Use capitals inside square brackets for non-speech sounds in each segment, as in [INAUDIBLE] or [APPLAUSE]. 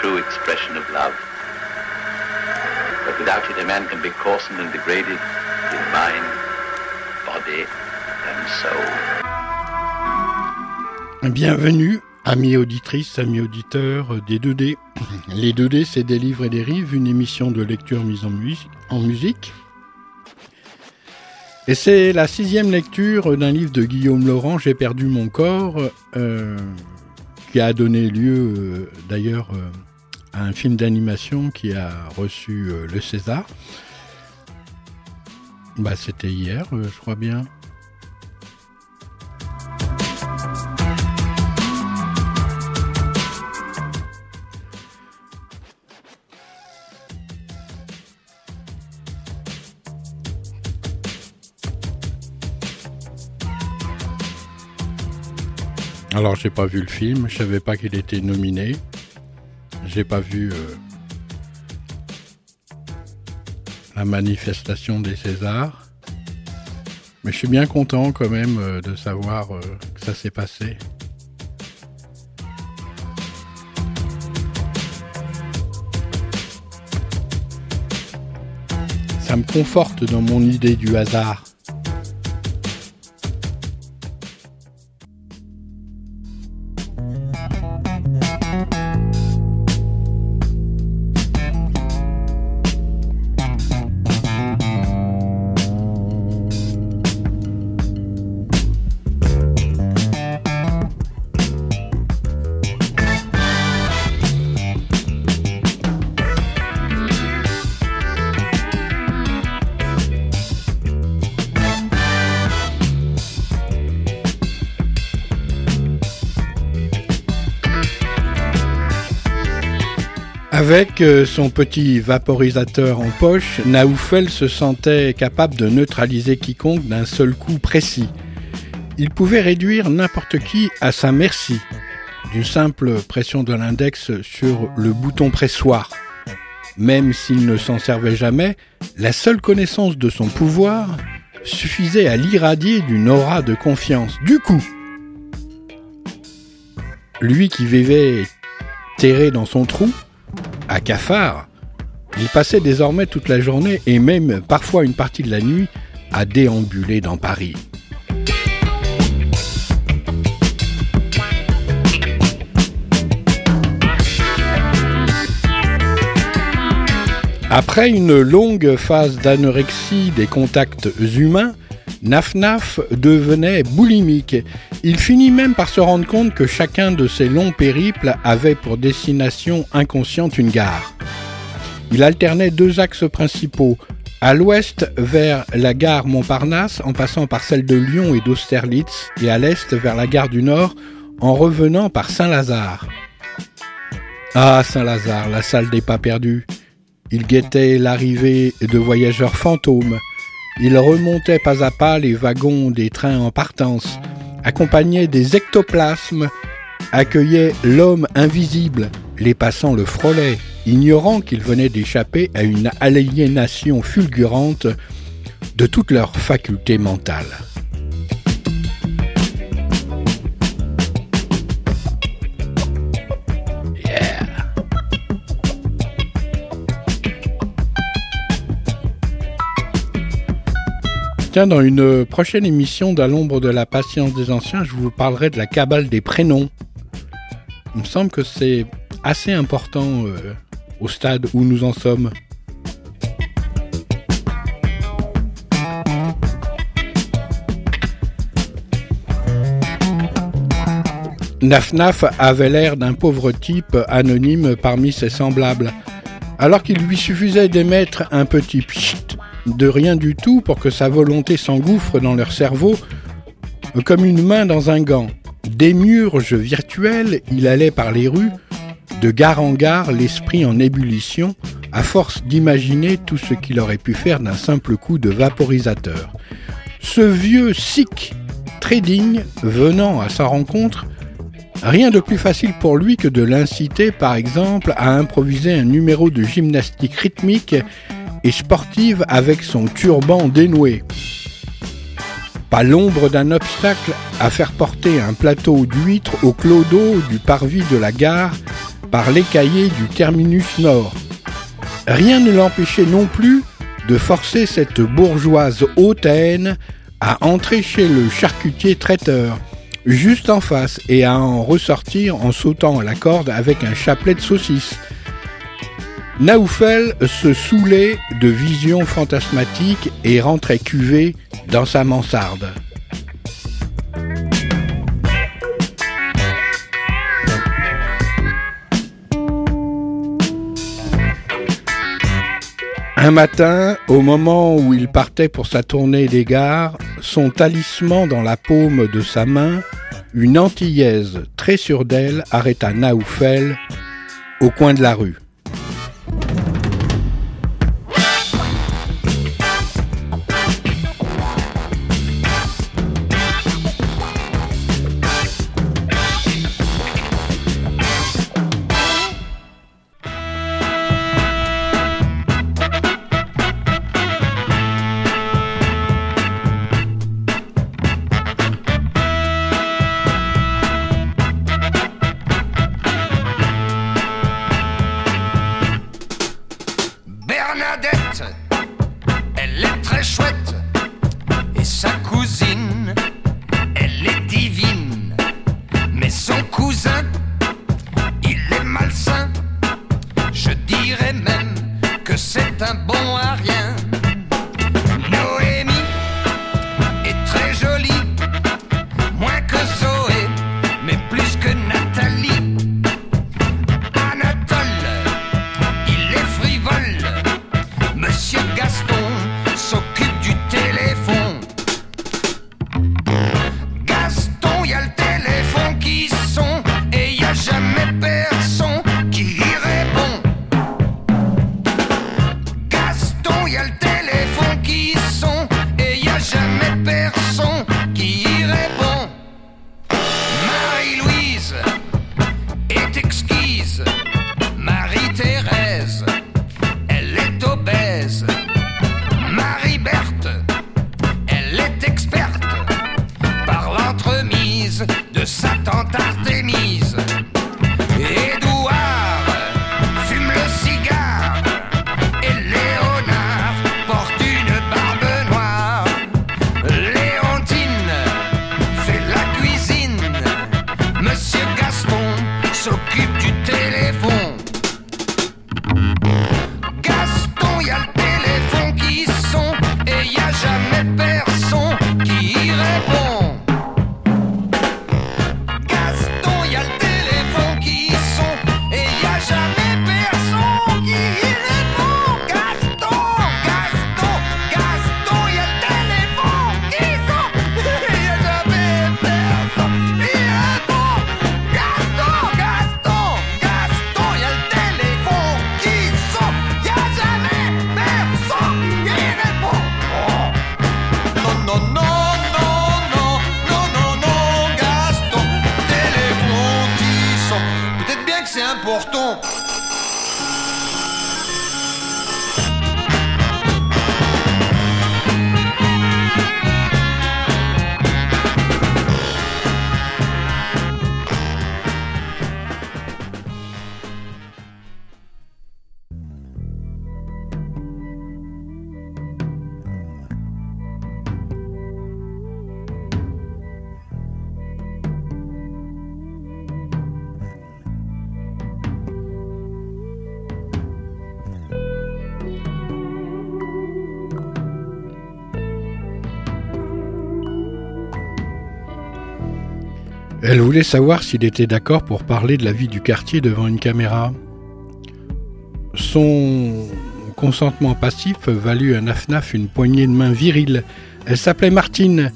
true expression of love. But without it, a man can be coarsened and degraded in mind, body, and soul. Bienvenue, amis auditrices, amis auditeurs des 2D. Les 2D, c'est des livres et des rives, une émission de lecture mise en, musique. Et c'est la sixième lecture d'un livre de Guillaume Laurent, J'ai perdu mon corps, euh, qui a donné lieu euh, d'ailleurs euh, un film d'animation qui a reçu euh, le César. Bah, c'était hier, euh, je crois bien. Alors j'ai pas vu le film, je savais pas qu'il était nominé. J'ai pas vu euh, la manifestation des Césars. Mais je suis bien content quand même euh, de savoir euh, que ça s'est passé. Ça me conforte dans mon idée du hasard. Avec euh, son petit vaporisateur en poche, Naoufel se sentait capable de neutraliser quiconque d'un seul coup précis. Il pouvait réduire n'importe qui à sa merci, d'une simple pression de l'index sur le bouton pressoir. Même s'il ne s'en servait jamais, la seule connaissance de son pouvoir suffisait à l'irradier d'une aura de confiance. Du coup, lui qui vivait terré dans son trou, à Cafard, il passait désormais toute la journée et même parfois une partie de la nuit à déambuler dans Paris. Après une longue phase d'anorexie des contacts humains, Naf-Naf devenait boulimique. Il finit même par se rendre compte que chacun de ses longs périples avait pour destination inconsciente une gare. Il alternait deux axes principaux, à l'ouest vers la gare Montparnasse en passant par celle de Lyon et d'Austerlitz, et à l'est vers la gare du Nord en revenant par Saint-Lazare. Ah, Saint-Lazare, la salle des pas perdus. Il guettait l'arrivée de voyageurs fantômes. Il remontait pas à pas les wagons des trains en partance, accompagnait des ectoplasmes, accueillait l'homme invisible. Les passants le frôlaient, ignorant qu'il venait d'échapper à une aliénation fulgurante de toutes leurs facultés mentales. Dans une prochaine émission d'À l'ombre de la patience des anciens, je vous parlerai de la cabale des prénoms. Il me semble que c'est assez important euh, au stade où nous en sommes. Naf-Naf avait l'air d'un pauvre type anonyme parmi ses semblables, alors qu'il lui suffisait d'émettre un petit pchit de rien du tout pour que sa volonté s'engouffre dans leur cerveau comme une main dans un gant. Démiurge virtuel, il allait par les rues, de gare en gare, l'esprit en ébullition, à force d'imaginer tout ce qu'il aurait pu faire d'un simple coup de vaporisateur. Ce vieux sikh très digne venant à sa rencontre, rien de plus facile pour lui que de l'inciter par exemple à improviser un numéro de gymnastique rythmique sportive avec son turban dénoué. Pas l'ombre d'un obstacle à faire porter un plateau d'huîtres au clodo du parvis de la gare par l'écaillé du terminus nord. Rien ne l'empêchait non plus de forcer cette bourgeoise hautaine à entrer chez le charcutier traiteur, juste en face, et à en ressortir en sautant à la corde avec un chapelet de saucisses. Naoufel se saoulait de visions fantasmatiques et rentrait cuvé dans sa mansarde. Un matin, au moment où il partait pour sa tournée des gares, son talisman dans la paume de sa main, une antillaise très sûre d'elle arrêta Naoufel au coin de la rue. Elle voulait savoir s'il était d'accord pour parler de la vie du quartier devant une caméra. Son consentement passif valut à Nafnaf une poignée de main virile. Elle s'appelait Martine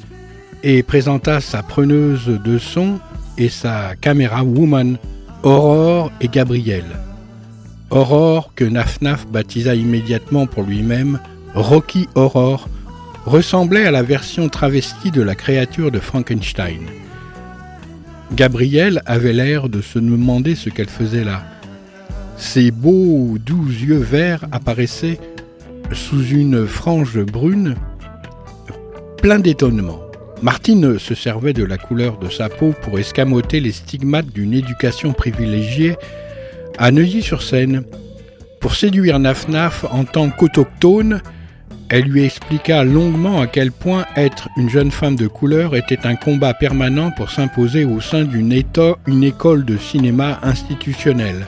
et présenta sa preneuse de son et sa caméra woman Aurore et Gabriel. Aurore, que Nafnaf baptisa immédiatement pour lui-même Rocky Aurore, ressemblait à la version travestie de la créature de Frankenstein. Gabriel avait l'air de se demander ce qu'elle faisait là. Ses beaux, doux yeux verts apparaissaient sous une frange brune, plein d'étonnement. Martine se servait de la couleur de sa peau pour escamoter les stigmates d'une éducation privilégiée à Neuilly-sur-Seine. Pour séduire Nafnaf en tant qu'autochtone, elle lui expliqua longuement à quel point être une jeune femme de couleur était un combat permanent pour s'imposer au sein d'une école de cinéma institutionnelle.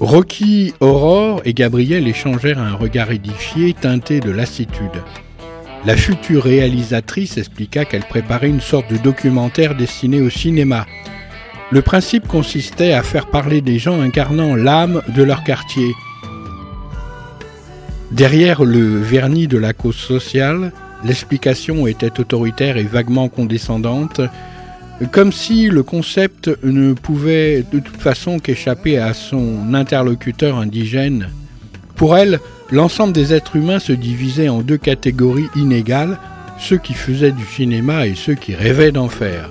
Rocky, Aurore et Gabriel échangèrent un regard édifié teinté de lassitude. La future réalisatrice expliqua qu'elle préparait une sorte de documentaire destiné au cinéma. Le principe consistait à faire parler des gens incarnant l'âme de leur quartier. Derrière le vernis de la cause sociale, l'explication était autoritaire et vaguement condescendante, comme si le concept ne pouvait de toute façon qu'échapper à son interlocuteur indigène. Pour elle, l'ensemble des êtres humains se divisait en deux catégories inégales, ceux qui faisaient du cinéma et ceux qui rêvaient d'en faire.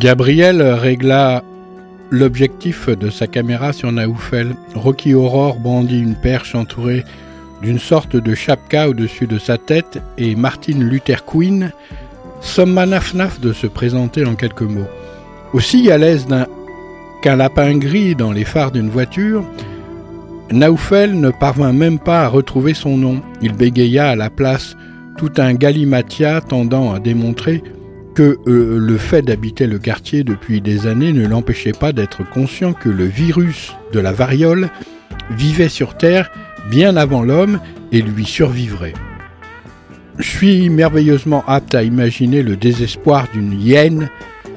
Gabriel régla l'objectif de sa caméra sur Naoufel. Rocky Aurore brandit une perche entourée d'une sorte de chapka au-dessus de sa tête et Martin Luther Quinn somma Nafnaf de se présenter en quelques mots. Aussi à l'aise qu'un lapin gris dans les phares d'une voiture, Naoufel ne parvint même pas à retrouver son nom. Il bégaya à la place tout un galimatia tendant à démontrer que euh, le fait d'habiter le quartier depuis des années ne l'empêchait pas d'être conscient que le virus de la variole vivait sur Terre bien avant l'homme et lui survivrait. Je suis merveilleusement apte à imaginer le désespoir d'une hyène,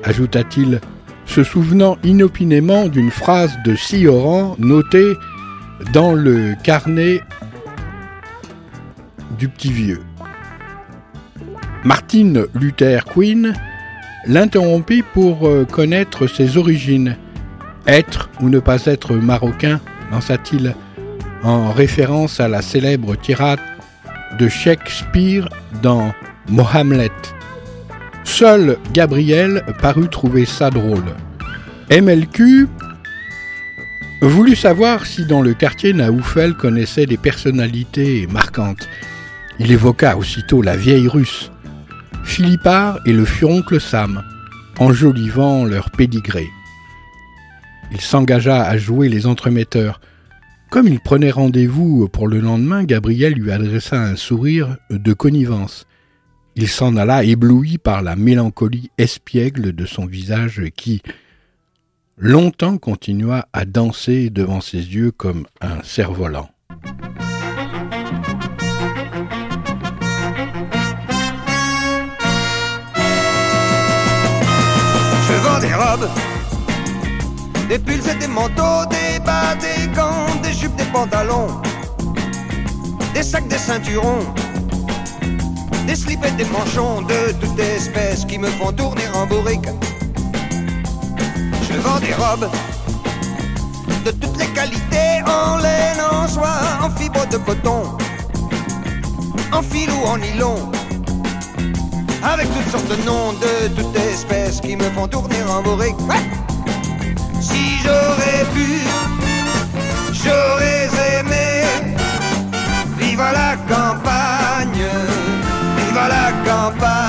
ajouta-t-il, se souvenant inopinément d'une phrase de Sioran notée dans le carnet du petit vieux. Martin Luther Quinn l'interrompit pour euh, connaître ses origines. Être ou ne pas être marocain, lança-t-il en référence à la célèbre tirade de Shakespeare dans Mohamlet. Seul Gabriel parut trouver ça drôle. MLQ voulut savoir si dans le quartier Naoufel connaissait des personnalités marquantes. Il évoqua aussitôt la vieille russe, Philippard et le furoncle Sam, enjolivant leur pédigré. Il s'engagea à jouer les entremetteurs. Comme il prenait rendez-vous pour le lendemain, Gabriel lui adressa un sourire de connivence. Il s'en alla ébloui par la mélancolie espiègle de son visage qui, longtemps continua à danser devant ses yeux comme un cerf-volant. Des pulls et des manteaux, des bas, des gants, des jupes, des pantalons, des sacs, des ceinturons, des slips et des manchons de toutes espèces qui me font tourner en bourrique. Je vends des robes de toutes les qualités, en laine, en soie, en fibre de coton, en fil ou en nylon avec toutes sortes de noms de toutes espèces qui me font tourner en bourrique. Si j'aurais pu, j'aurais aimé vivre à la campagne, vivre à la campagne.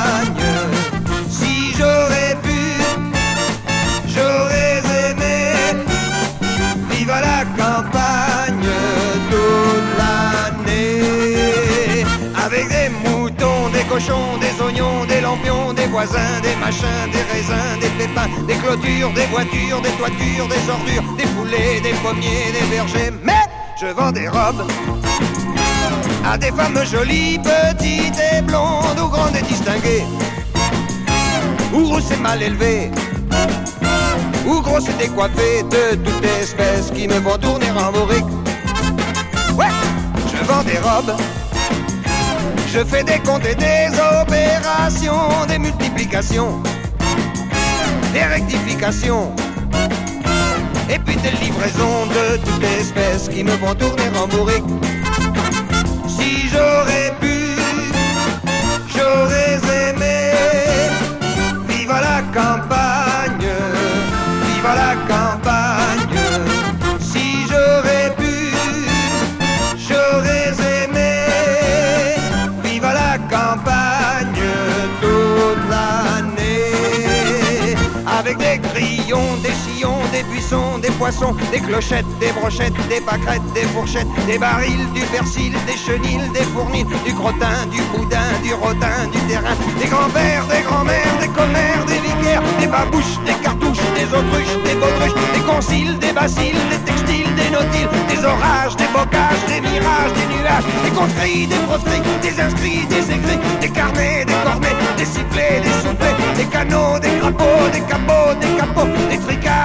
Voisins, des machins, des raisins, des pépins, des clôtures, des voitures, des toitures, des ordures, des poulets, des pommiers, des vergers. Mais je vends des robes à des femmes jolies, petites et blondes, ou grandes et distinguées, ou grosses et mal élevées, ou grosses et décoiffées de toute espèce qui me vont tourner en bourrique. Ouais, je vends des robes. Je fais des comptes et des opérations, des multiplications, des rectifications. Et puis des livraisons de toute espèce qui me vont tourner en bourrique. Si j'aurais pu, j'aurais aimé vivre à la campagne, vivre à la campagne. Des clochettes, des brochettes, des pâquerettes, des fourchettes, des barils, du persil, des chenilles, des fournils, du crottin, du boudin, du rotin, du terrain, des grands-pères, des grands-mères, des commères, des vicaires, des babouches, des cartouches, des autruches, des baudruches, des conciles, des baciles, des textiles, des nautiles, des orages, des bocages, des mirages, des nuages, des conscrits, des proscrits, des inscrits, des écrits, des carnets, des cornets, des sifflets, des soufflets, des canaux, des crapauds, des capots, des capots, des tricards,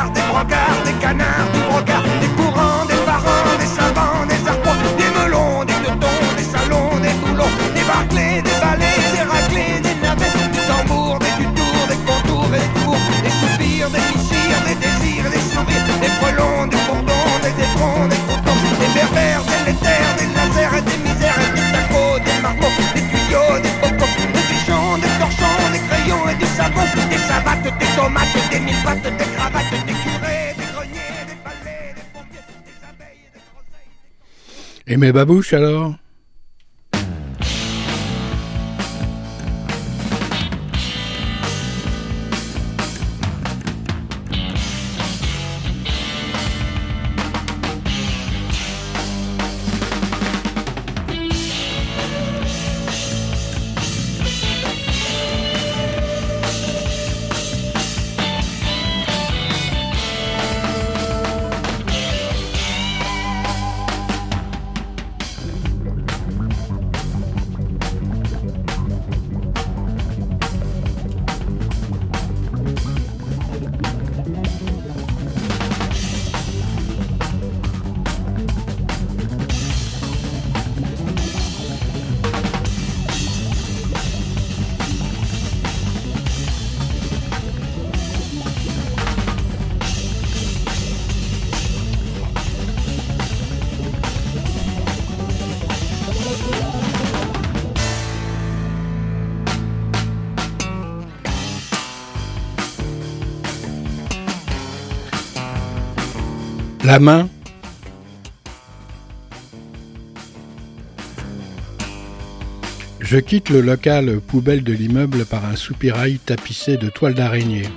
Et mes babouches alors? Main Je quitte le local poubelle de l'immeuble par un soupirail tapissé de toiles d'araignée.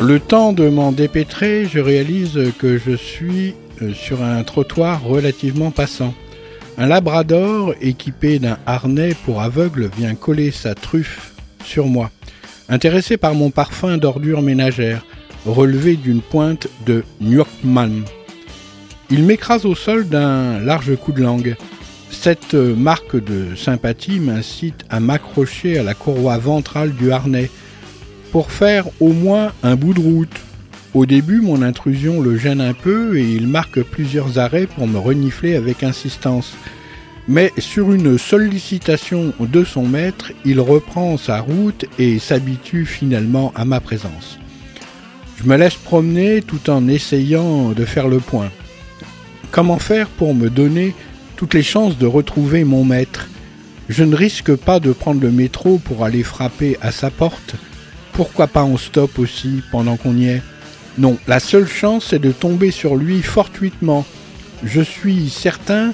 Le temps de m'en dépêtrer, je réalise que je suis euh, sur un trottoir relativement passant. Un labrador équipé d'un harnais pour aveugle vient coller sa truffe sur moi. Intéressé par mon parfum d'ordure ménagère, relevé d'une pointe de Nurkman. Il m'écrase au sol d'un large coup de langue. Cette marque de sympathie m'incite à m'accrocher à la courroie ventrale du harnais pour faire au moins un bout de route. Au début, mon intrusion le gêne un peu et il marque plusieurs arrêts pour me renifler avec insistance. Mais sur une sollicitation de son maître, il reprend sa route et s'habitue finalement à ma présence. Je me laisse promener tout en essayant de faire le point. Comment faire pour me donner toutes les chances de retrouver mon maître? Je ne risque pas de prendre le métro pour aller frapper à sa porte. Pourquoi pas en stop aussi pendant qu'on y est? Non, la seule chance est de tomber sur lui fortuitement. Je suis certain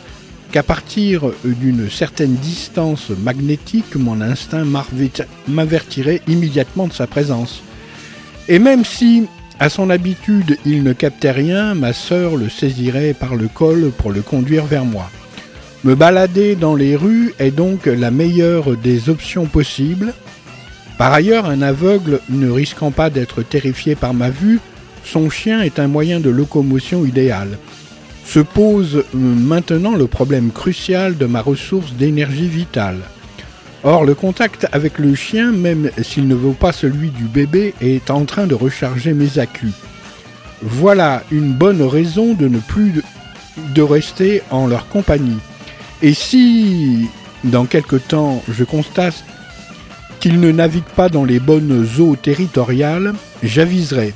qu'à partir d'une certaine distance magnétique, mon instinct m'avertirait immédiatement de sa présence. Et même si, à son habitude, il ne captait rien, ma sœur le saisirait par le col pour le conduire vers moi. Me balader dans les rues est donc la meilleure des options possibles. Par ailleurs, un aveugle ne risquant pas d'être terrifié par ma vue, son chien est un moyen de locomotion idéal. Se pose maintenant le problème crucial de ma ressource d'énergie vitale. Or, le contact avec le chien, même s'il ne vaut pas celui du bébé, est en train de recharger mes accus. Voilà une bonne raison de ne plus de rester en leur compagnie. Et si, dans quelque temps, je constate qu'ils ne naviguent pas dans les bonnes eaux territoriales, j'aviserai.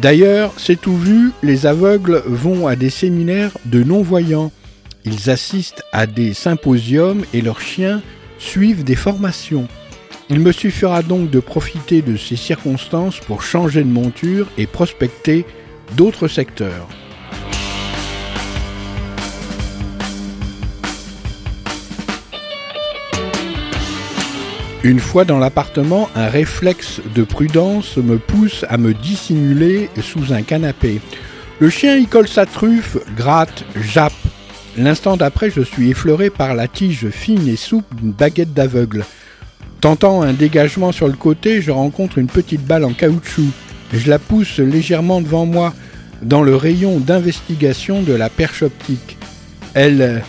D'ailleurs, c'est tout vu, les aveugles vont à des séminaires de non-voyants. Ils assistent à des symposiums et leurs chiens suivent des formations. Il me suffira donc de profiter de ces circonstances pour changer de monture et prospecter d'autres secteurs. Une fois dans l'appartement, un réflexe de prudence me pousse à me dissimuler sous un canapé. Le chien y colle sa truffe, gratte, jappe. L'instant d'après, je suis effleuré par la tige fine et souple d'une baguette d'aveugle. Tentant un dégagement sur le côté, je rencontre une petite balle en caoutchouc. Je la pousse légèrement devant moi, dans le rayon d'investigation de la perche optique. Elle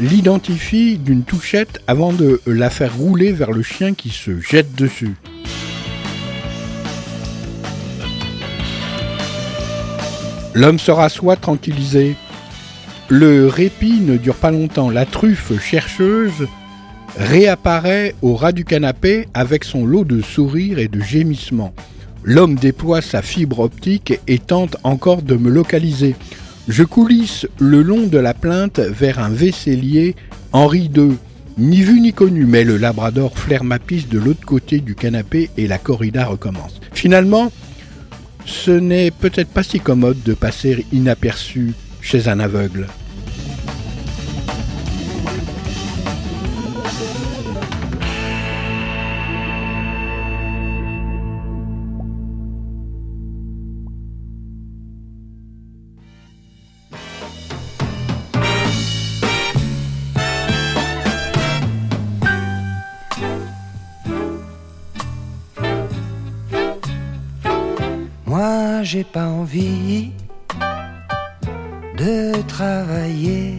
l'identifie d'une touchette avant de la faire rouler vers le chien qui se jette dessus. L'homme se rassoit tranquillisé. Le répit ne dure pas longtemps. La truffe chercheuse réapparaît au ras du canapé avec son lot de sourires et de gémissements. L'homme déploie sa fibre optique et tente encore de me localiser. Je coulisse le long de la plainte vers un vaisselier Henri II. Ni vu ni connu, mais le labrador flaire ma piste de l'autre côté du canapé et la corrida recommence. Finalement, ce n'est peut-être pas si commode de passer inaperçu chez un aveugle. J'ai pas envie de travailler.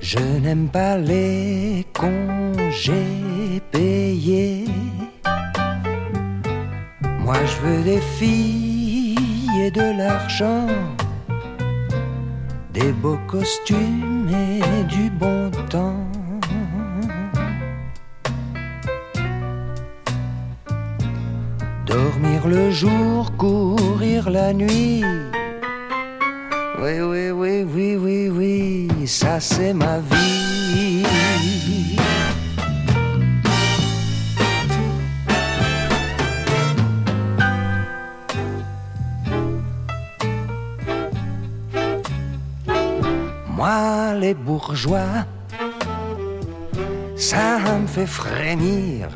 Je n'aime pas les congés payés. Moi je veux des filles et de l'argent, des beaux costumes et du bon temps. Le jour, courir la nuit. Oui, oui, oui, oui, oui, oui, ça c'est ma vie. Moi, les bourgeois, ça me fait frémir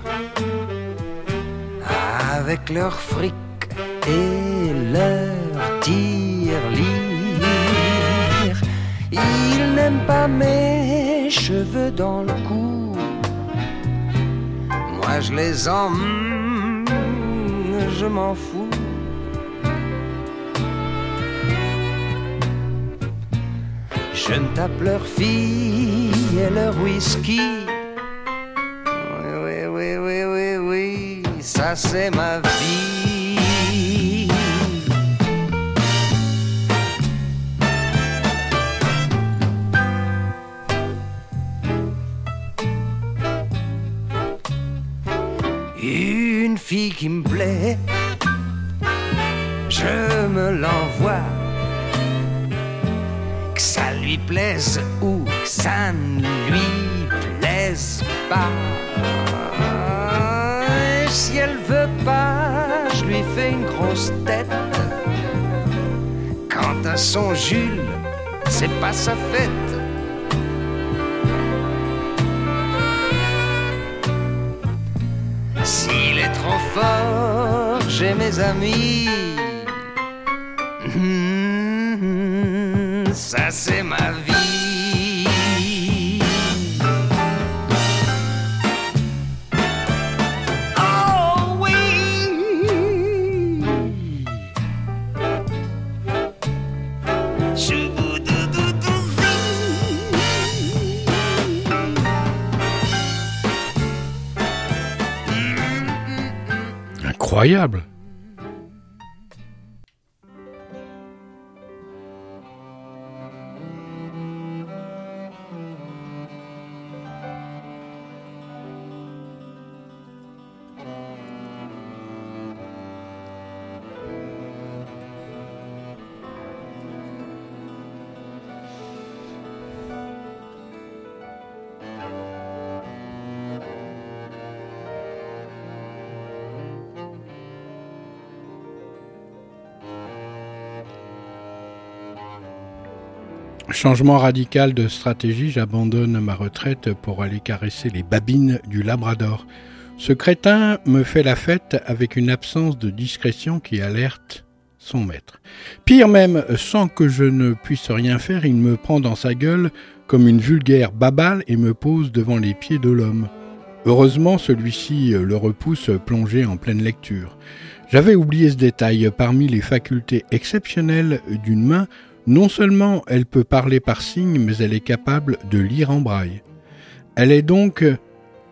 avec leur fric et leur tirelire. Ils n'aiment pas mes cheveux dans le cou. Moi je les en, je m'en fous. Je ne tape leurs filles et leur whisky ça c'est ma vie. Une fille qui me plaît, je me l'envoie. Que ça lui plaise ou que ça ne lui plaise pas à son Jules, c'est pas sa fête. S'il est trop fort, j'ai mes amis. Changement radical de stratégie, j'abandonne ma retraite pour aller caresser les babines du Labrador. Ce crétin me fait la fête avec une absence de discrétion qui alerte son maître. Pire même, sans que je ne puisse rien faire, il me prend dans sa gueule comme une vulgaire babale et me pose devant les pieds de l'homme. Heureusement, celui-ci le repousse plongé en pleine lecture. J'avais oublié ce détail. Parmi les facultés exceptionnelles d'une main, non seulement elle peut parler par signes, mais elle est capable de lire en braille. Elle est donc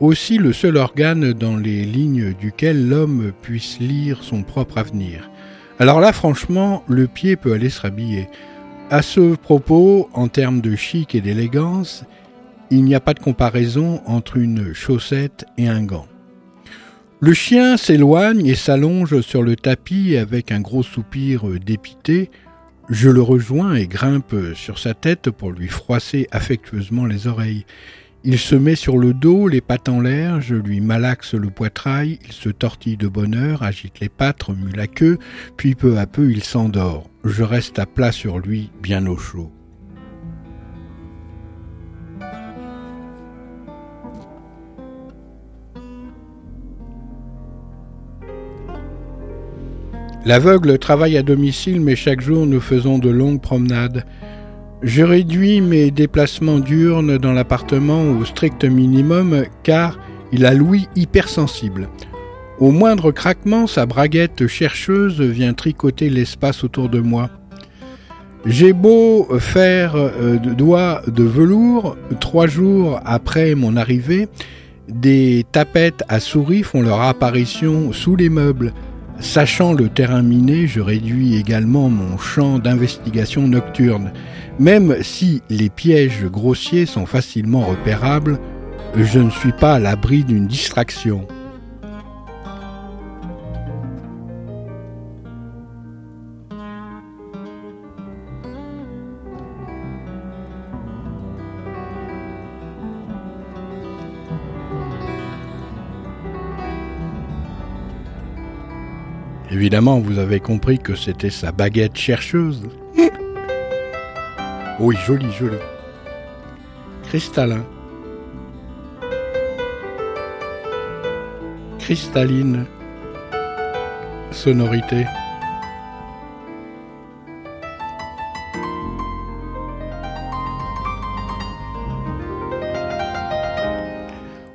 aussi le seul organe dans les lignes duquel l'homme puisse lire son propre avenir. Alors là, franchement, le pied peut aller se rhabiller. À ce propos, en termes de chic et d'élégance, il n'y a pas de comparaison entre une chaussette et un gant. Le chien s'éloigne et s'allonge sur le tapis avec un gros soupir dépité, je le rejoins et grimpe sur sa tête pour lui froisser affectueusement les oreilles. Il se met sur le dos, les pattes en l'air, je lui malaxe le poitrail, il se tortille de bonheur, agite les pattes, remue la queue, puis peu à peu il s'endort. Je reste à plat sur lui, bien au chaud. L'aveugle travaille à domicile, mais chaque jour nous faisons de longues promenades. Je réduis mes déplacements diurnes dans l'appartement au strict minimum car il a l'ouïe hypersensible. Au moindre craquement, sa braguette chercheuse vient tricoter l'espace autour de moi. J'ai beau faire euh, doigts de velours, trois jours après mon arrivée, des tapettes à souris font leur apparition sous les meubles. Sachant le terrain miné, je réduis également mon champ d'investigation nocturne. Même si les pièges grossiers sont facilement repérables, je ne suis pas à l'abri d'une distraction. Évidemment, vous avez compris que c'était sa baguette chercheuse. [LAUGHS] oui, joli, joli. Cristallin. Cristalline. Sonorité.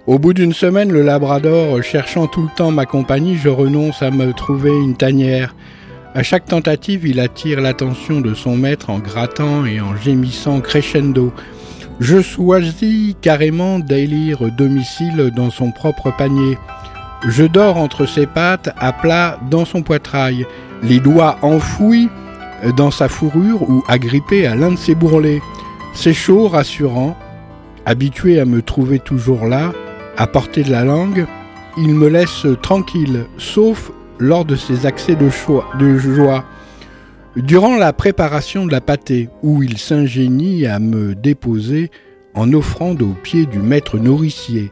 Au bout d'une semaine, le labrador, cherchant tout le temps ma compagnie, je renonce à me trouver une tanière. À chaque tentative, il attire l'attention de son maître en grattant et en gémissant crescendo. Je choisis carrément d'élire domicile dans son propre panier. Je dors entre ses pattes, à plat dans son poitrail, les doigts enfouis dans sa fourrure ou agrippés à l'un de ses bourrelets. C'est chaud, rassurant. Habitué à me trouver toujours là, à portée de la langue, il me laisse tranquille, sauf lors de ses accès de, joie. Durant la préparation de la pâtée, où il s'ingénie à me déposer en offrande aux pieds du maître nourricier.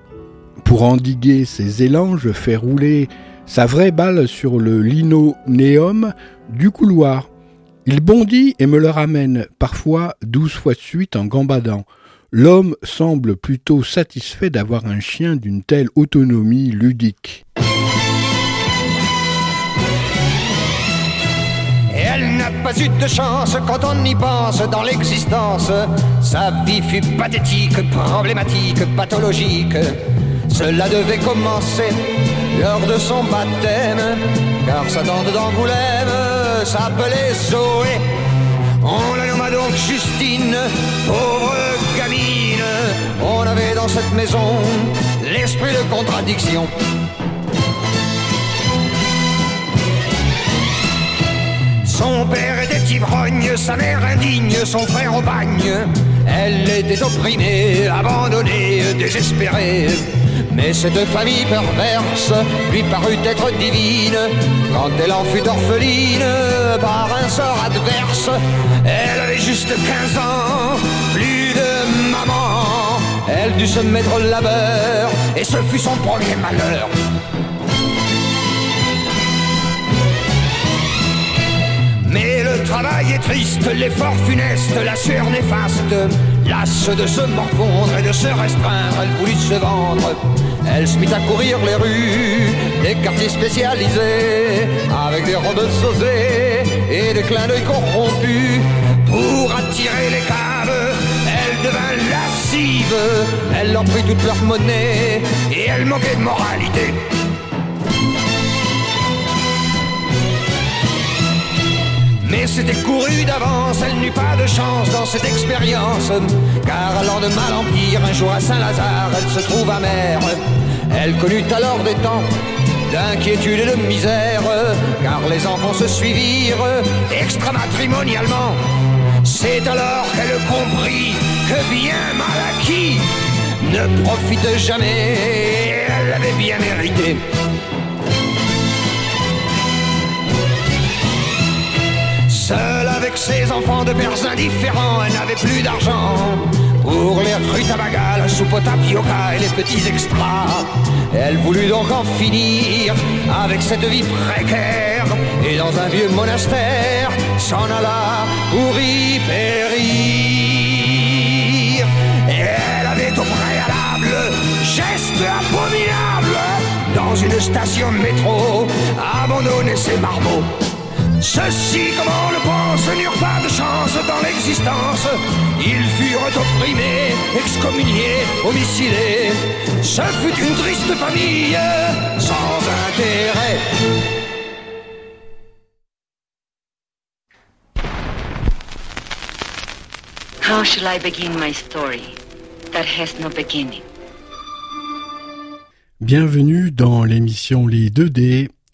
Pour endiguer ses élans, je fais rouler sa vraie balle sur le linonéum du couloir. Il bondit et me le ramène, parfois douze fois de suite en gambadant. L'homme semble plutôt satisfait d'avoir un chien d'une telle autonomie ludique. Et elle n'a pas eu de chance quand on y pense dans l'existence. Sa vie fut pathétique, problématique, pathologique. Cela devait commencer lors de son baptême, car sa tante d'Angoulême s'appelait Zoé. On la nomma donc Justine, pauvre gamine. On avait dans cette maison l'esprit de contradiction. Son père était ivrogne, sa mère indigne, son frère au bagne. Elle était opprimée, abandonnée, désespérée. Mais cette famille perverse lui parut être divine quand elle en fut orpheline par un sort adverse. Elle avait juste 15 ans, plus de maman. Elle dut se mettre au labeur et ce fut son premier malheur. Travail est triste, l'effort funeste, la sueur néfaste. Lasse de se morfondre et de se restreindre, elle voulut se vendre. Elle se mit à courir les rues des quartiers spécialisés, avec des robes sausées et des clins d'œil corrompus. Pour attirer les caves, elle devint lascive. Elle leur prit toute leur monnaie et elle manquait de moralité. C'était couru d'avance, elle n'eut pas de chance dans cette expérience. Car allant de mal en pire, un jour à Saint-Lazare, elle se trouve amère. Elle connut alors des temps d'inquiétude et de misère, car les enfants se suivirent extramatrimonialement. C'est alors qu'elle comprit que bien mal acquis ne profite jamais, elle l'avait bien mérité. Seule avec ses enfants de pères indifférents, elle n'avait plus d'argent pour les rues tabagales, soupe au tapioca et les petits extras. Elle voulut donc en finir avec cette vie précaire et dans un vieux monastère s'en alla pour y périr. Et elle avait au préalable geste abominable dans une station de métro abandonné ses marmots. Ceux-ci, comme on le pense, n'eurent pas de chance dans l'existence. Ils furent opprimés, excommuniés, homicidés. Ce fut une triste famille, sans intérêt. How shall I begin my story that has no beginning? Bienvenue dans l'émission Les 2D.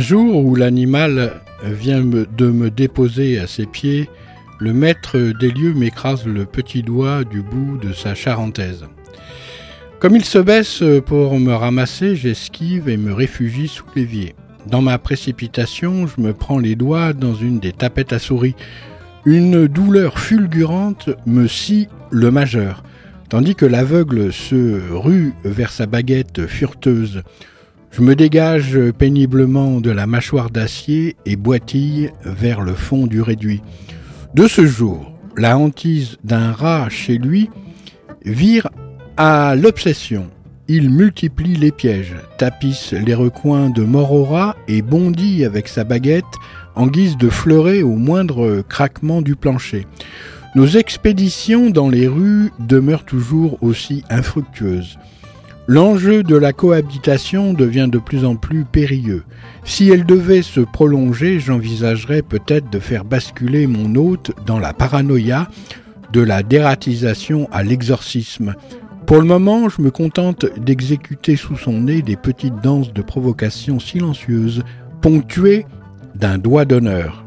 Un jour où l'animal vient de me déposer à ses pieds, le maître des lieux m'écrase le petit doigt du bout de sa charentaise. Comme il se baisse pour me ramasser, j'esquive et me réfugie sous l'évier. Dans ma précipitation, je me prends les doigts dans une des tapettes à souris. Une douleur fulgurante me scie le majeur, tandis que l'aveugle se rue vers sa baguette fureteuse. Je me dégage péniblement de la mâchoire d'acier et boitille vers le fond du réduit. De ce jour, la hantise d'un rat chez lui vire à l'obsession. Il multiplie les pièges, tapisse les recoins de rat et bondit avec sa baguette en guise de fleuret au moindre craquement du plancher. Nos expéditions dans les rues demeurent toujours aussi infructueuses. L'enjeu de la cohabitation devient de plus en plus périlleux. Si elle devait se prolonger, j'envisagerais peut-être de faire basculer mon hôte dans la paranoïa, de la dératisation à l'exorcisme. Pour le moment, je me contente d'exécuter sous son nez des petites danses de provocation silencieuses, ponctuées d'un doigt d'honneur.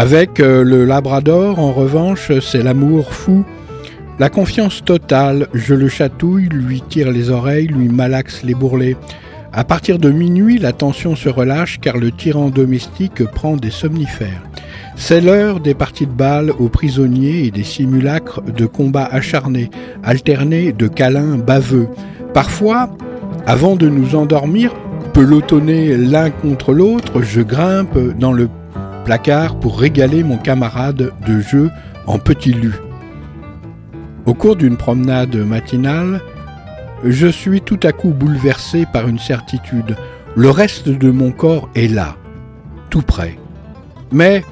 Avec euh, le Labrador, en revanche, c'est l'amour fou. La confiance totale, je le chatouille, lui tire les oreilles, lui malaxe les bourrelets. À partir de minuit, la tension se relâche car le tyran domestique prend des somnifères. C'est l'heure des parties de balles aux prisonniers et des simulacres de combats acharnés, alternés de câlins baveux. Parfois, avant de nous endormir, pelotonner l'un contre l'autre, je grimpe dans le placard pour régaler mon camarade de jeu en petit lu. Au cours d'une promenade matinale, je suis tout à coup bouleversé par une certitude. Le reste de mon corps est là, tout près. Mais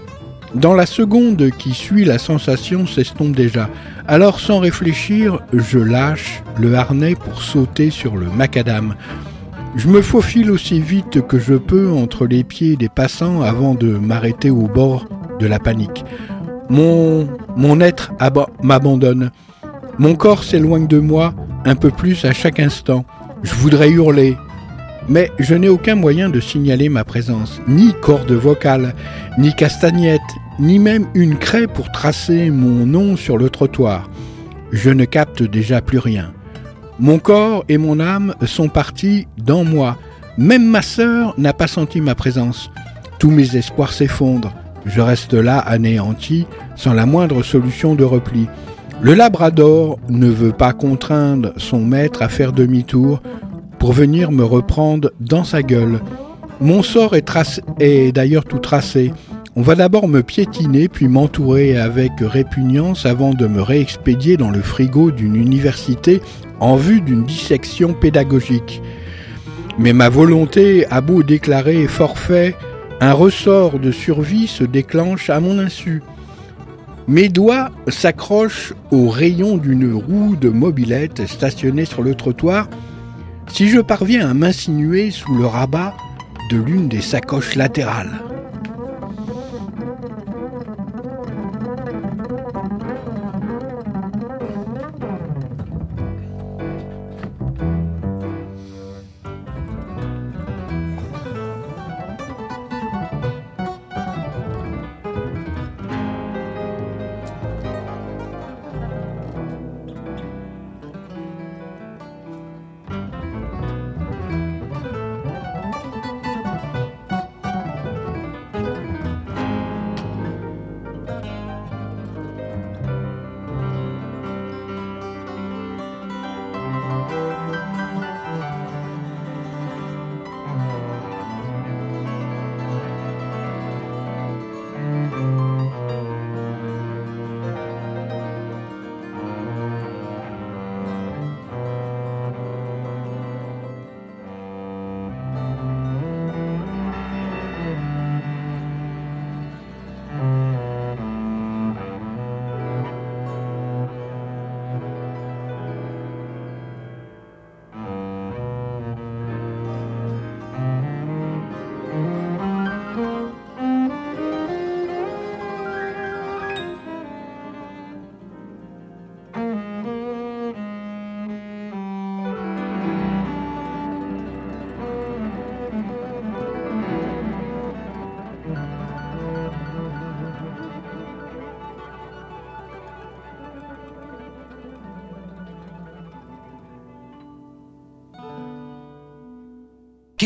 dans la seconde qui suit, la sensation s'estompe déjà. Alors sans réfléchir, je lâche le harnais pour sauter sur le macadam. Je me faufile aussi vite que je peux entre les pieds des passants avant de m'arrêter au bord de la panique. Mon, mon être m'abandonne. Mon corps s'éloigne de moi un peu plus à chaque instant. Je voudrais hurler, mais je n'ai aucun moyen de signaler ma présence, ni corde vocale, ni castagnette, ni même une craie pour tracer mon nom sur le trottoir. Je ne capte déjà plus rien. Mon corps et mon âme sont partis dans moi. Même ma sœur n'a pas senti ma présence. Tous mes espoirs s'effondrent. Je reste là anéanti, sans la moindre solution de repli. Le Labrador ne veut pas contraindre son maître à faire demi-tour pour venir me reprendre dans sa gueule. Mon sort est, est d'ailleurs tout tracé. On va d'abord me piétiner, puis m'entourer avec répugnance avant de me réexpédier dans le frigo d'une université en vue d'une dissection pédagogique. Mais ma volonté a beau déclarer forfait, un ressort de survie se déclenche à mon insu. Mes doigts s'accrochent au rayon d'une roue de mobilette stationnée sur le trottoir. Si je parviens à m'insinuer sous le rabat de l'une des sacoches latérales.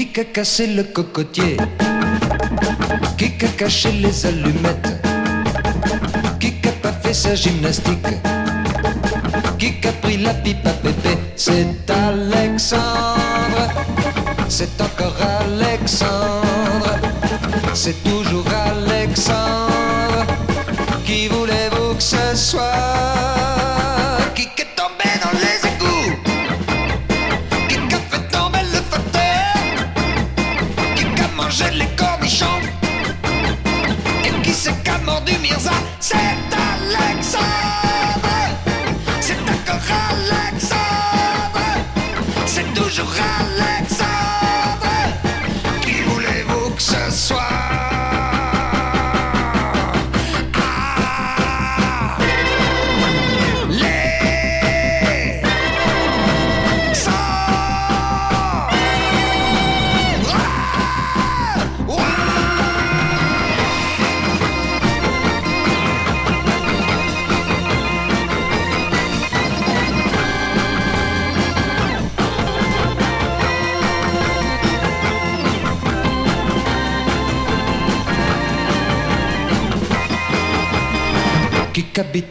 Qui a cassé le cocotier? Qui a caché les allumettes? Qui a pas fait sa gymnastique? Qui a pris la pipe à pépé? C'est Alexandre. C'est encore Alexandre. C'est toujours Alexandre. Qui voulez-vous que ce soit?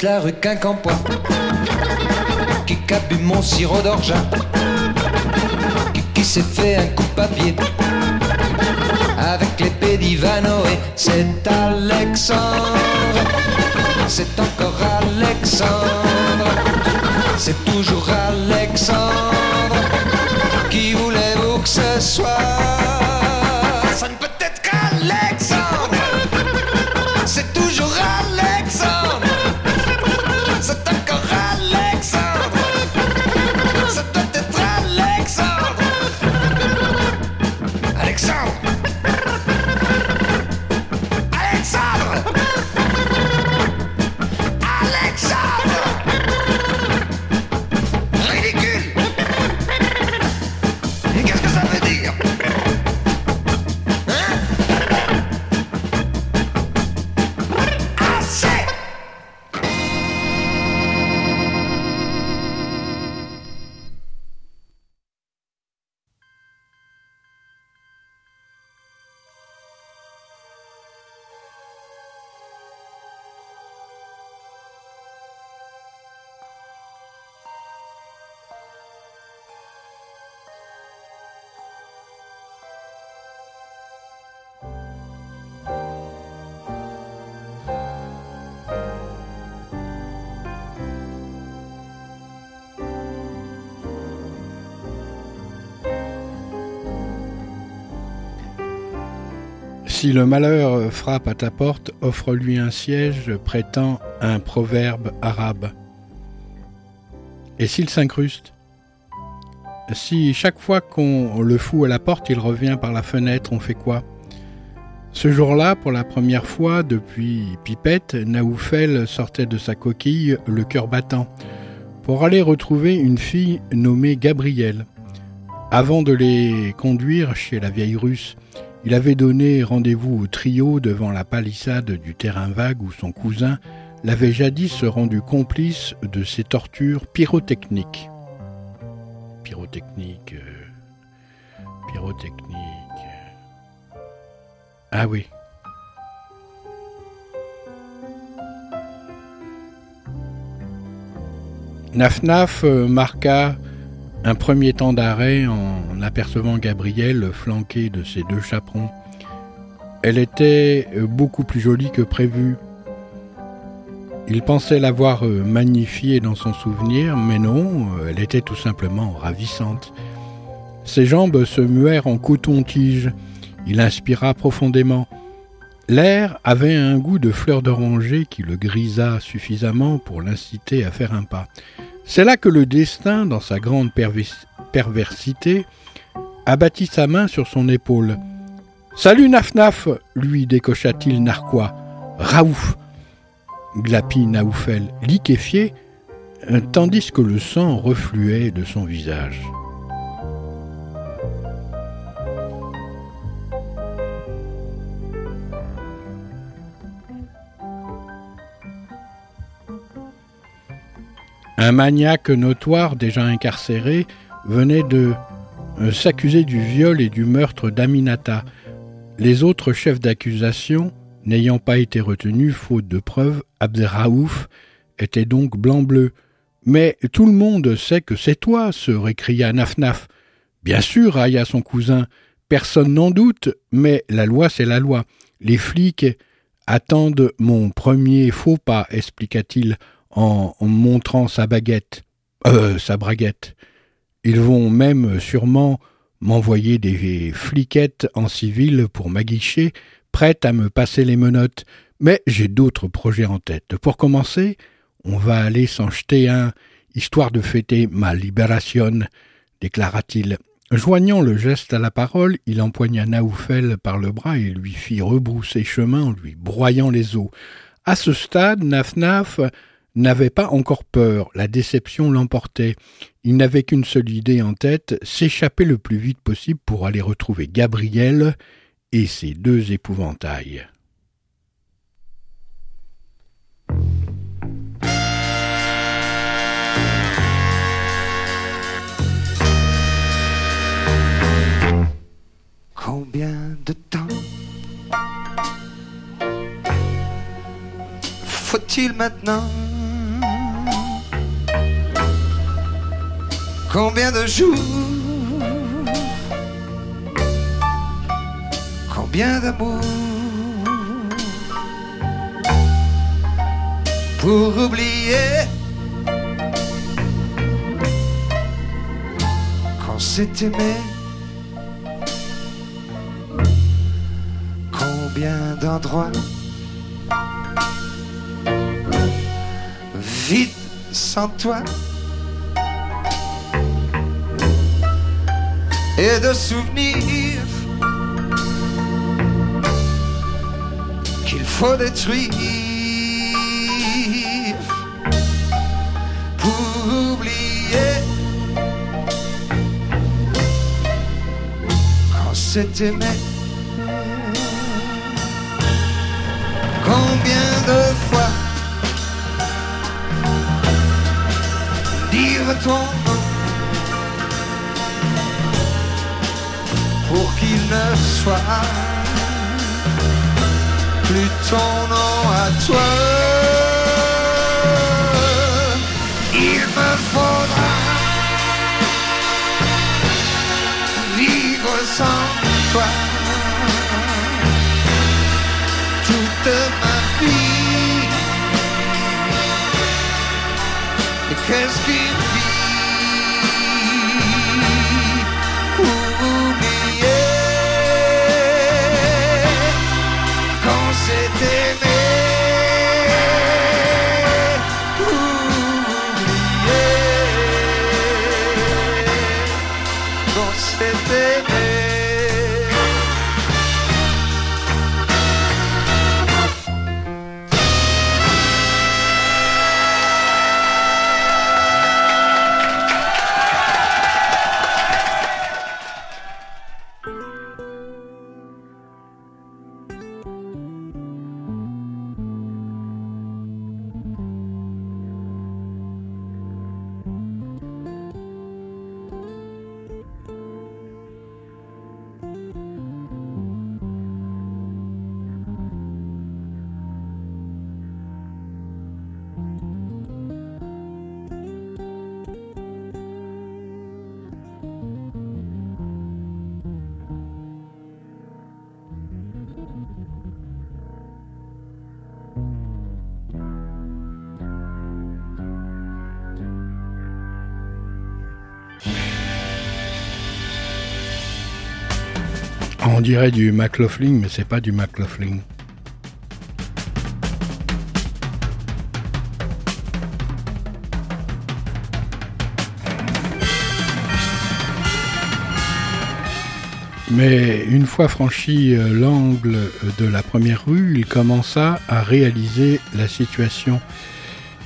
La rue Quincampoix, qui a mon sirop d'orgeat, qui, qui s'est fait un coup de papier avec l'épée d'Ivanoé. C'est Alexandre, c'est encore Alexandre, c'est toujours Alexandre. Qui voulez-vous que ce soit Si le malheur frappe à ta porte, offre-lui un siège prêtant un proverbe arabe. Et s'il s'incruste Si chaque fois qu'on le fout à la porte, il revient par la fenêtre, on fait quoi? Ce jour-là, pour la première fois depuis Pipette, Naoufel sortait de sa coquille le cœur battant pour aller retrouver une fille nommée Gabrielle. Avant de les conduire chez la vieille russe, il avait donné rendez-vous au trio devant la palissade du terrain vague où son cousin l'avait jadis rendu complice de ses tortures pyrotechniques. Pyrotechnique. euh, pyrotechnique. Ah oui. Naf-Naf euh, marqua un premier temps d'arrêt en apercevant Gabrielle flanquée de ses deux chaperons. Elle était beaucoup plus jolie que prévu. Il pensait l'avoir euh, magnifiée dans son souvenir, mais non, elle était tout simplement ravissante. Ses jambes se muèrent en coton-tige. Il inspira profondément. L'air avait un goût de fleur d'oranger qui le grisa suffisamment pour l'inciter à faire un pas. C'est là que le destin, dans sa grande perversité, abattit sa main sur son épaule. Salut Naf-Naf lui décocha-t-il narquois. Raouf glapit Naoufel, liquéfié, tandis que le sang refluait de son visage. Un maniaque notoire déjà incarcéré venait de euh, s'accuser du viol et du meurtre d'Aminata. Les autres chefs d'accusation, n'ayant pas été retenus faute de preuves, Abderraouf était donc blanc-bleu. Mais tout le monde sait que c'est toi, se récria Naf-Naf. Bien sûr, railla son cousin, personne n'en doute, mais la loi c'est la loi. Les flics attendent mon premier faux pas, expliqua-t-il en montrant sa baguette, euh, sa braguette. Ils vont même sûrement m'envoyer des fliquettes en civil pour m'aguicher, prêtes à me passer les menottes. Mais j'ai d'autres projets en tête. Pour commencer, on va aller s'en jeter un, histoire de fêter ma libération, déclara-t-il. Joignant le geste à la parole, il empoigna Naoufel par le bras et lui fit rebrousser chemin en lui broyant les os. À ce stade, Naf-Naf n'avait pas encore peur, la déception l'emportait. Il n'avait qu'une seule idée en tête, s'échapper le plus vite possible pour aller retrouver Gabriel et ses deux épouvantails. Combien de temps faut-il maintenant Combien de jours Combien d'amour Pour oublier Qu'on s'est aimé Combien d'endroits Vite sans toi et de souvenirs qu'il faut détruire pour oublier quand s'est aimé. Combien de fois dire ton pour qu'il ne soit plus ton nom à toi. Il me faudra vivre sans toi toute ma vie. Et qu'est-ce qu'il On dirait du McLaughlin, mais c'est pas du McLaughlin. Mais une fois franchi euh, l'angle de la première rue, il commença à réaliser la situation.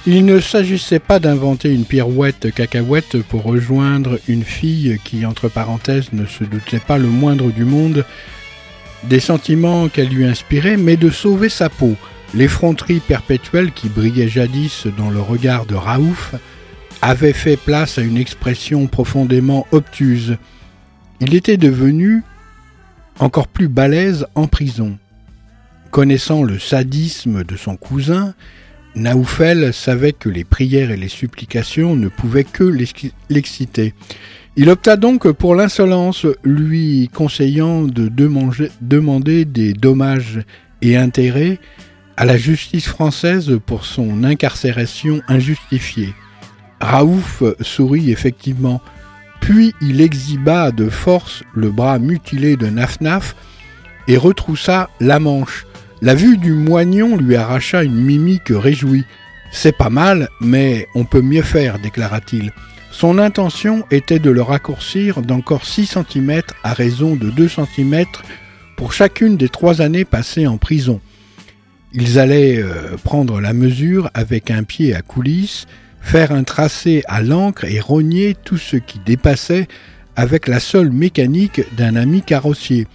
Il ne s'agissait pas d'inventer une pirouette cacahuète pour rejoindre une fille qui, entre parenthèses, ne se doutait pas le moindre du monde des sentiments qu'elle lui inspirait, mais de sauver sa peau. L'effronterie perpétuelle qui brillait jadis dans le regard de Raouf avait fait place à une expression profondément obtuse. Il était devenu encore plus balèze en prison. Connaissant le sadisme de son cousin, Naoufel savait que les prières et les supplications ne pouvaient que l'exciter. Il opta donc pour l'insolence, lui conseillant de demander, des dommages et intérêts à la justice française pour son incarcération injustifiée. Raouf sourit effectivement, puis il exhiba de force le bras mutilé de Nafnaf et retroussa la manche. La vue du moignon lui arracha une mimique réjouie. C'est pas mal, mais on peut mieux faire, déclara-t-il. Son intention était de le raccourcir d'encore 6 cm à raison de 2 cm pour chacune des trois années passées en prison. Ils allaient euh, prendre la mesure avec un pied à coulisses, faire un tracé à l'encre et rogner tout ce qui dépassait avec la seule mécanique d'un ami carrossier.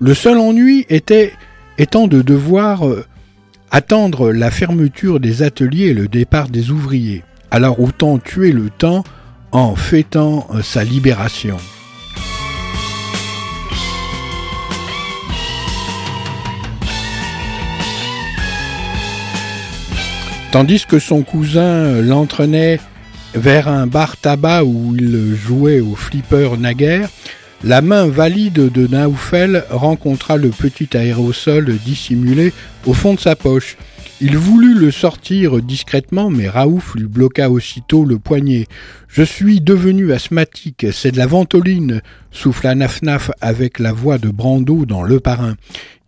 Le seul ennui était étant de devoir euh, attendre la fermeture des ateliers et le départ des ouvriers. Alors autant tuer le temps en fêtant euh, sa libération. Tandis que son cousin l'entraînait vers un bar tabac où il jouait au flipper naguère, la main valide de Naoufel rencontra le petit aérosol dissimulé au fond de sa poche. Il voulut le sortir discrètement, mais Raouf lui bloqua aussitôt le poignet. Je suis devenu asthmatique, c'est de la ventoline, souffla Nafnaf avec la voix de Brando dans Le Parrain.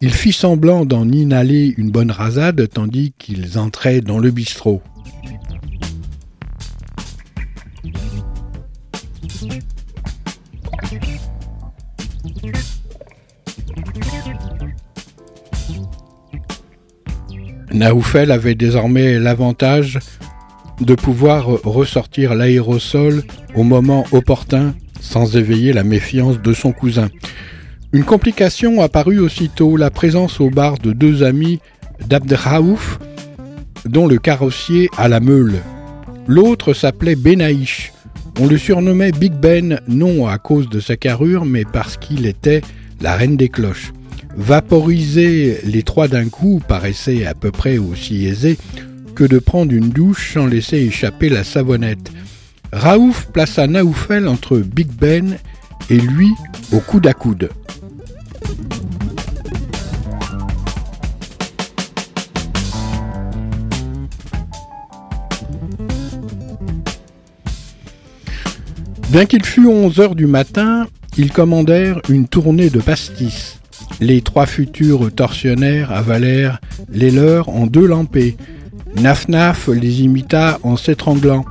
Il fit semblant d'en inhaler une bonne rasade tandis qu'ils entraient dans le bistrot. Naoufel avait désormais l'avantage de pouvoir ressortir l'aérosol au moment opportun sans éveiller la méfiance de son cousin. Une complication apparut aussitôt, la présence au bar de deux amis d'Abdraouf, dont le carrossier a la meule. L'autre s'appelait Benaïch. On le surnommait Big Ben, non à cause de sa carrure, mais parce qu'il était la reine des cloches. Vaporiser les trois d'un coup paraissait à peu près aussi aisé que de prendre une douche sans laisser échapper la savonnette. Raouf plaça Naoufel entre Big Ben et lui au coude à coude. Bien qu'il fût 11 heures du matin, ils commandèrent une tournée de pastis. Les trois futurs tortionnaires avalèrent les leurs en deux lampées. Naf-Naf les imita en s'étranglant,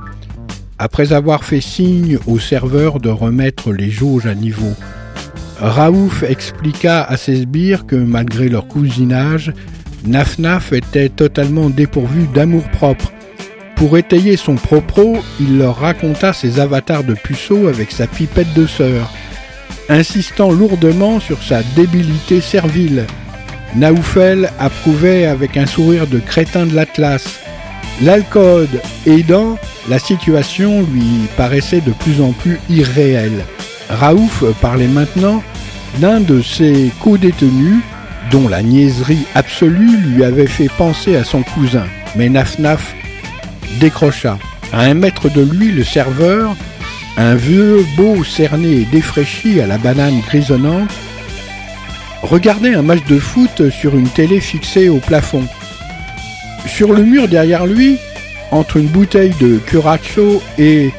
après avoir fait signe au serveur de remettre les jauges à niveau. Raouf expliqua à ses sbires que malgré leur cousinage, Naf-Naf était totalement dépourvu d'amour-propre. Pour étayer son propos, il leur raconta ses avatars de puceau avec sa pipette de sœur insistant lourdement sur sa débilité servile. Naoufel approuvait avec un sourire de crétin de l'Atlas. L'alcode aidant, la situation lui paraissait de plus en plus irréelle. Raouf parlait maintenant d'un de ses co-détenus dont la niaiserie absolue lui avait fait penser à son cousin. Mais Naf-Naf décrocha. À un mètre de lui, le serveur, un vieux beau cerné et défraîchi à la banane grisonnante regardait un match de foot sur une télé fixée au plafond. Sur le mur derrière lui, entre une bouteille de Curaçao et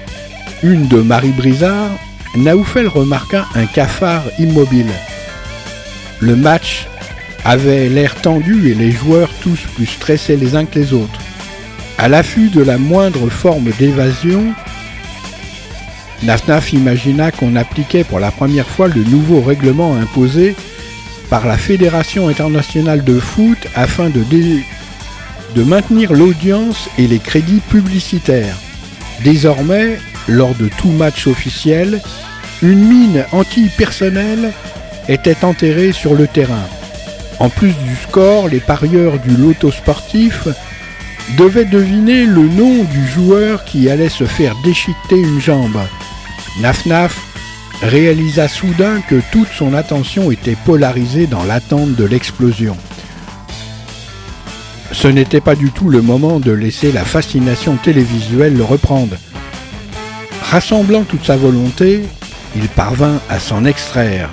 une de Marie Brizard, Naoufel remarqua un cafard immobile. Le match avait l'air tendu et les joueurs tous plus stressés les uns que les autres. À l'affût de la moindre forme d'évasion, Nafnaf imagina qu'on appliquait pour la première fois le nouveau règlement imposé par la Fédération internationale de foot afin de, de maintenir l'audience et les crédits publicitaires. Désormais, lors de tout match officiel, une mine anti-personnelle était enterrée sur le terrain. En plus du score, les parieurs du loto sportif devaient deviner le nom du joueur qui allait se faire déchiqueter une jambe. Naf-Naf réalisa soudain que toute son attention était polarisée dans l'attente de l'explosion. Ce n'était pas du tout le moment de laisser la fascination télévisuelle le reprendre. Rassemblant toute sa volonté, il parvint à s'en extraire.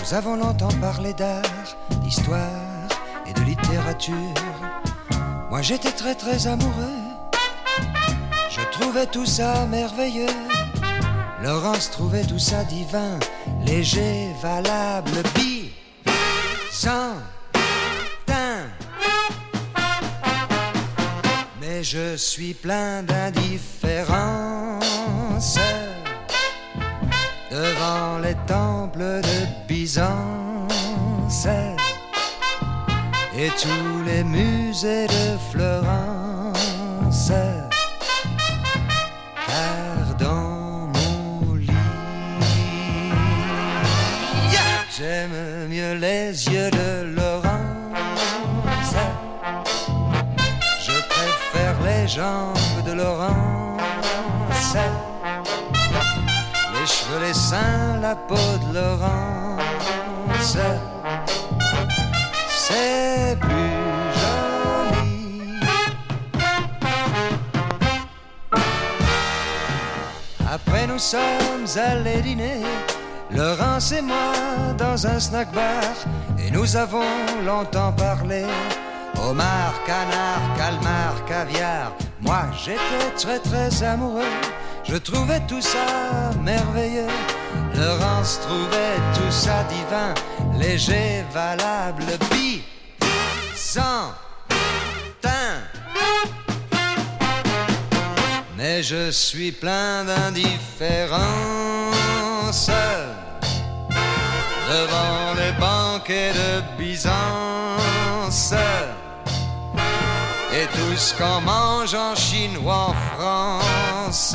Nous avons longtemps parlé d'art, d'histoire et de littérature. Moi j'étais très très amoureux trouvais tout ça merveilleux. Laurence trouvait tout ça divin, léger, valable, bi, sans teint. Mais je suis plein d'indifférence devant les temples de Byzance et tous les musées de Florence. Car dans mon lit, j'aime mieux les yeux de Laurence. Je préfère les jambes La peau de Laurence c'est plus joli. Après nous sommes allés dîner, Laurence et moi, dans un snack bar, et nous avons longtemps parlé. Homard, canard, calmar, caviar, moi j'étais très très amoureux. Je trouvais tout ça merveilleux. Laurence trouvait tout ça divin, léger, valable, bi, sans teint. Mais je suis plein d'indifférence devant les banquets de Byzance et tout ce qu'on mange en en France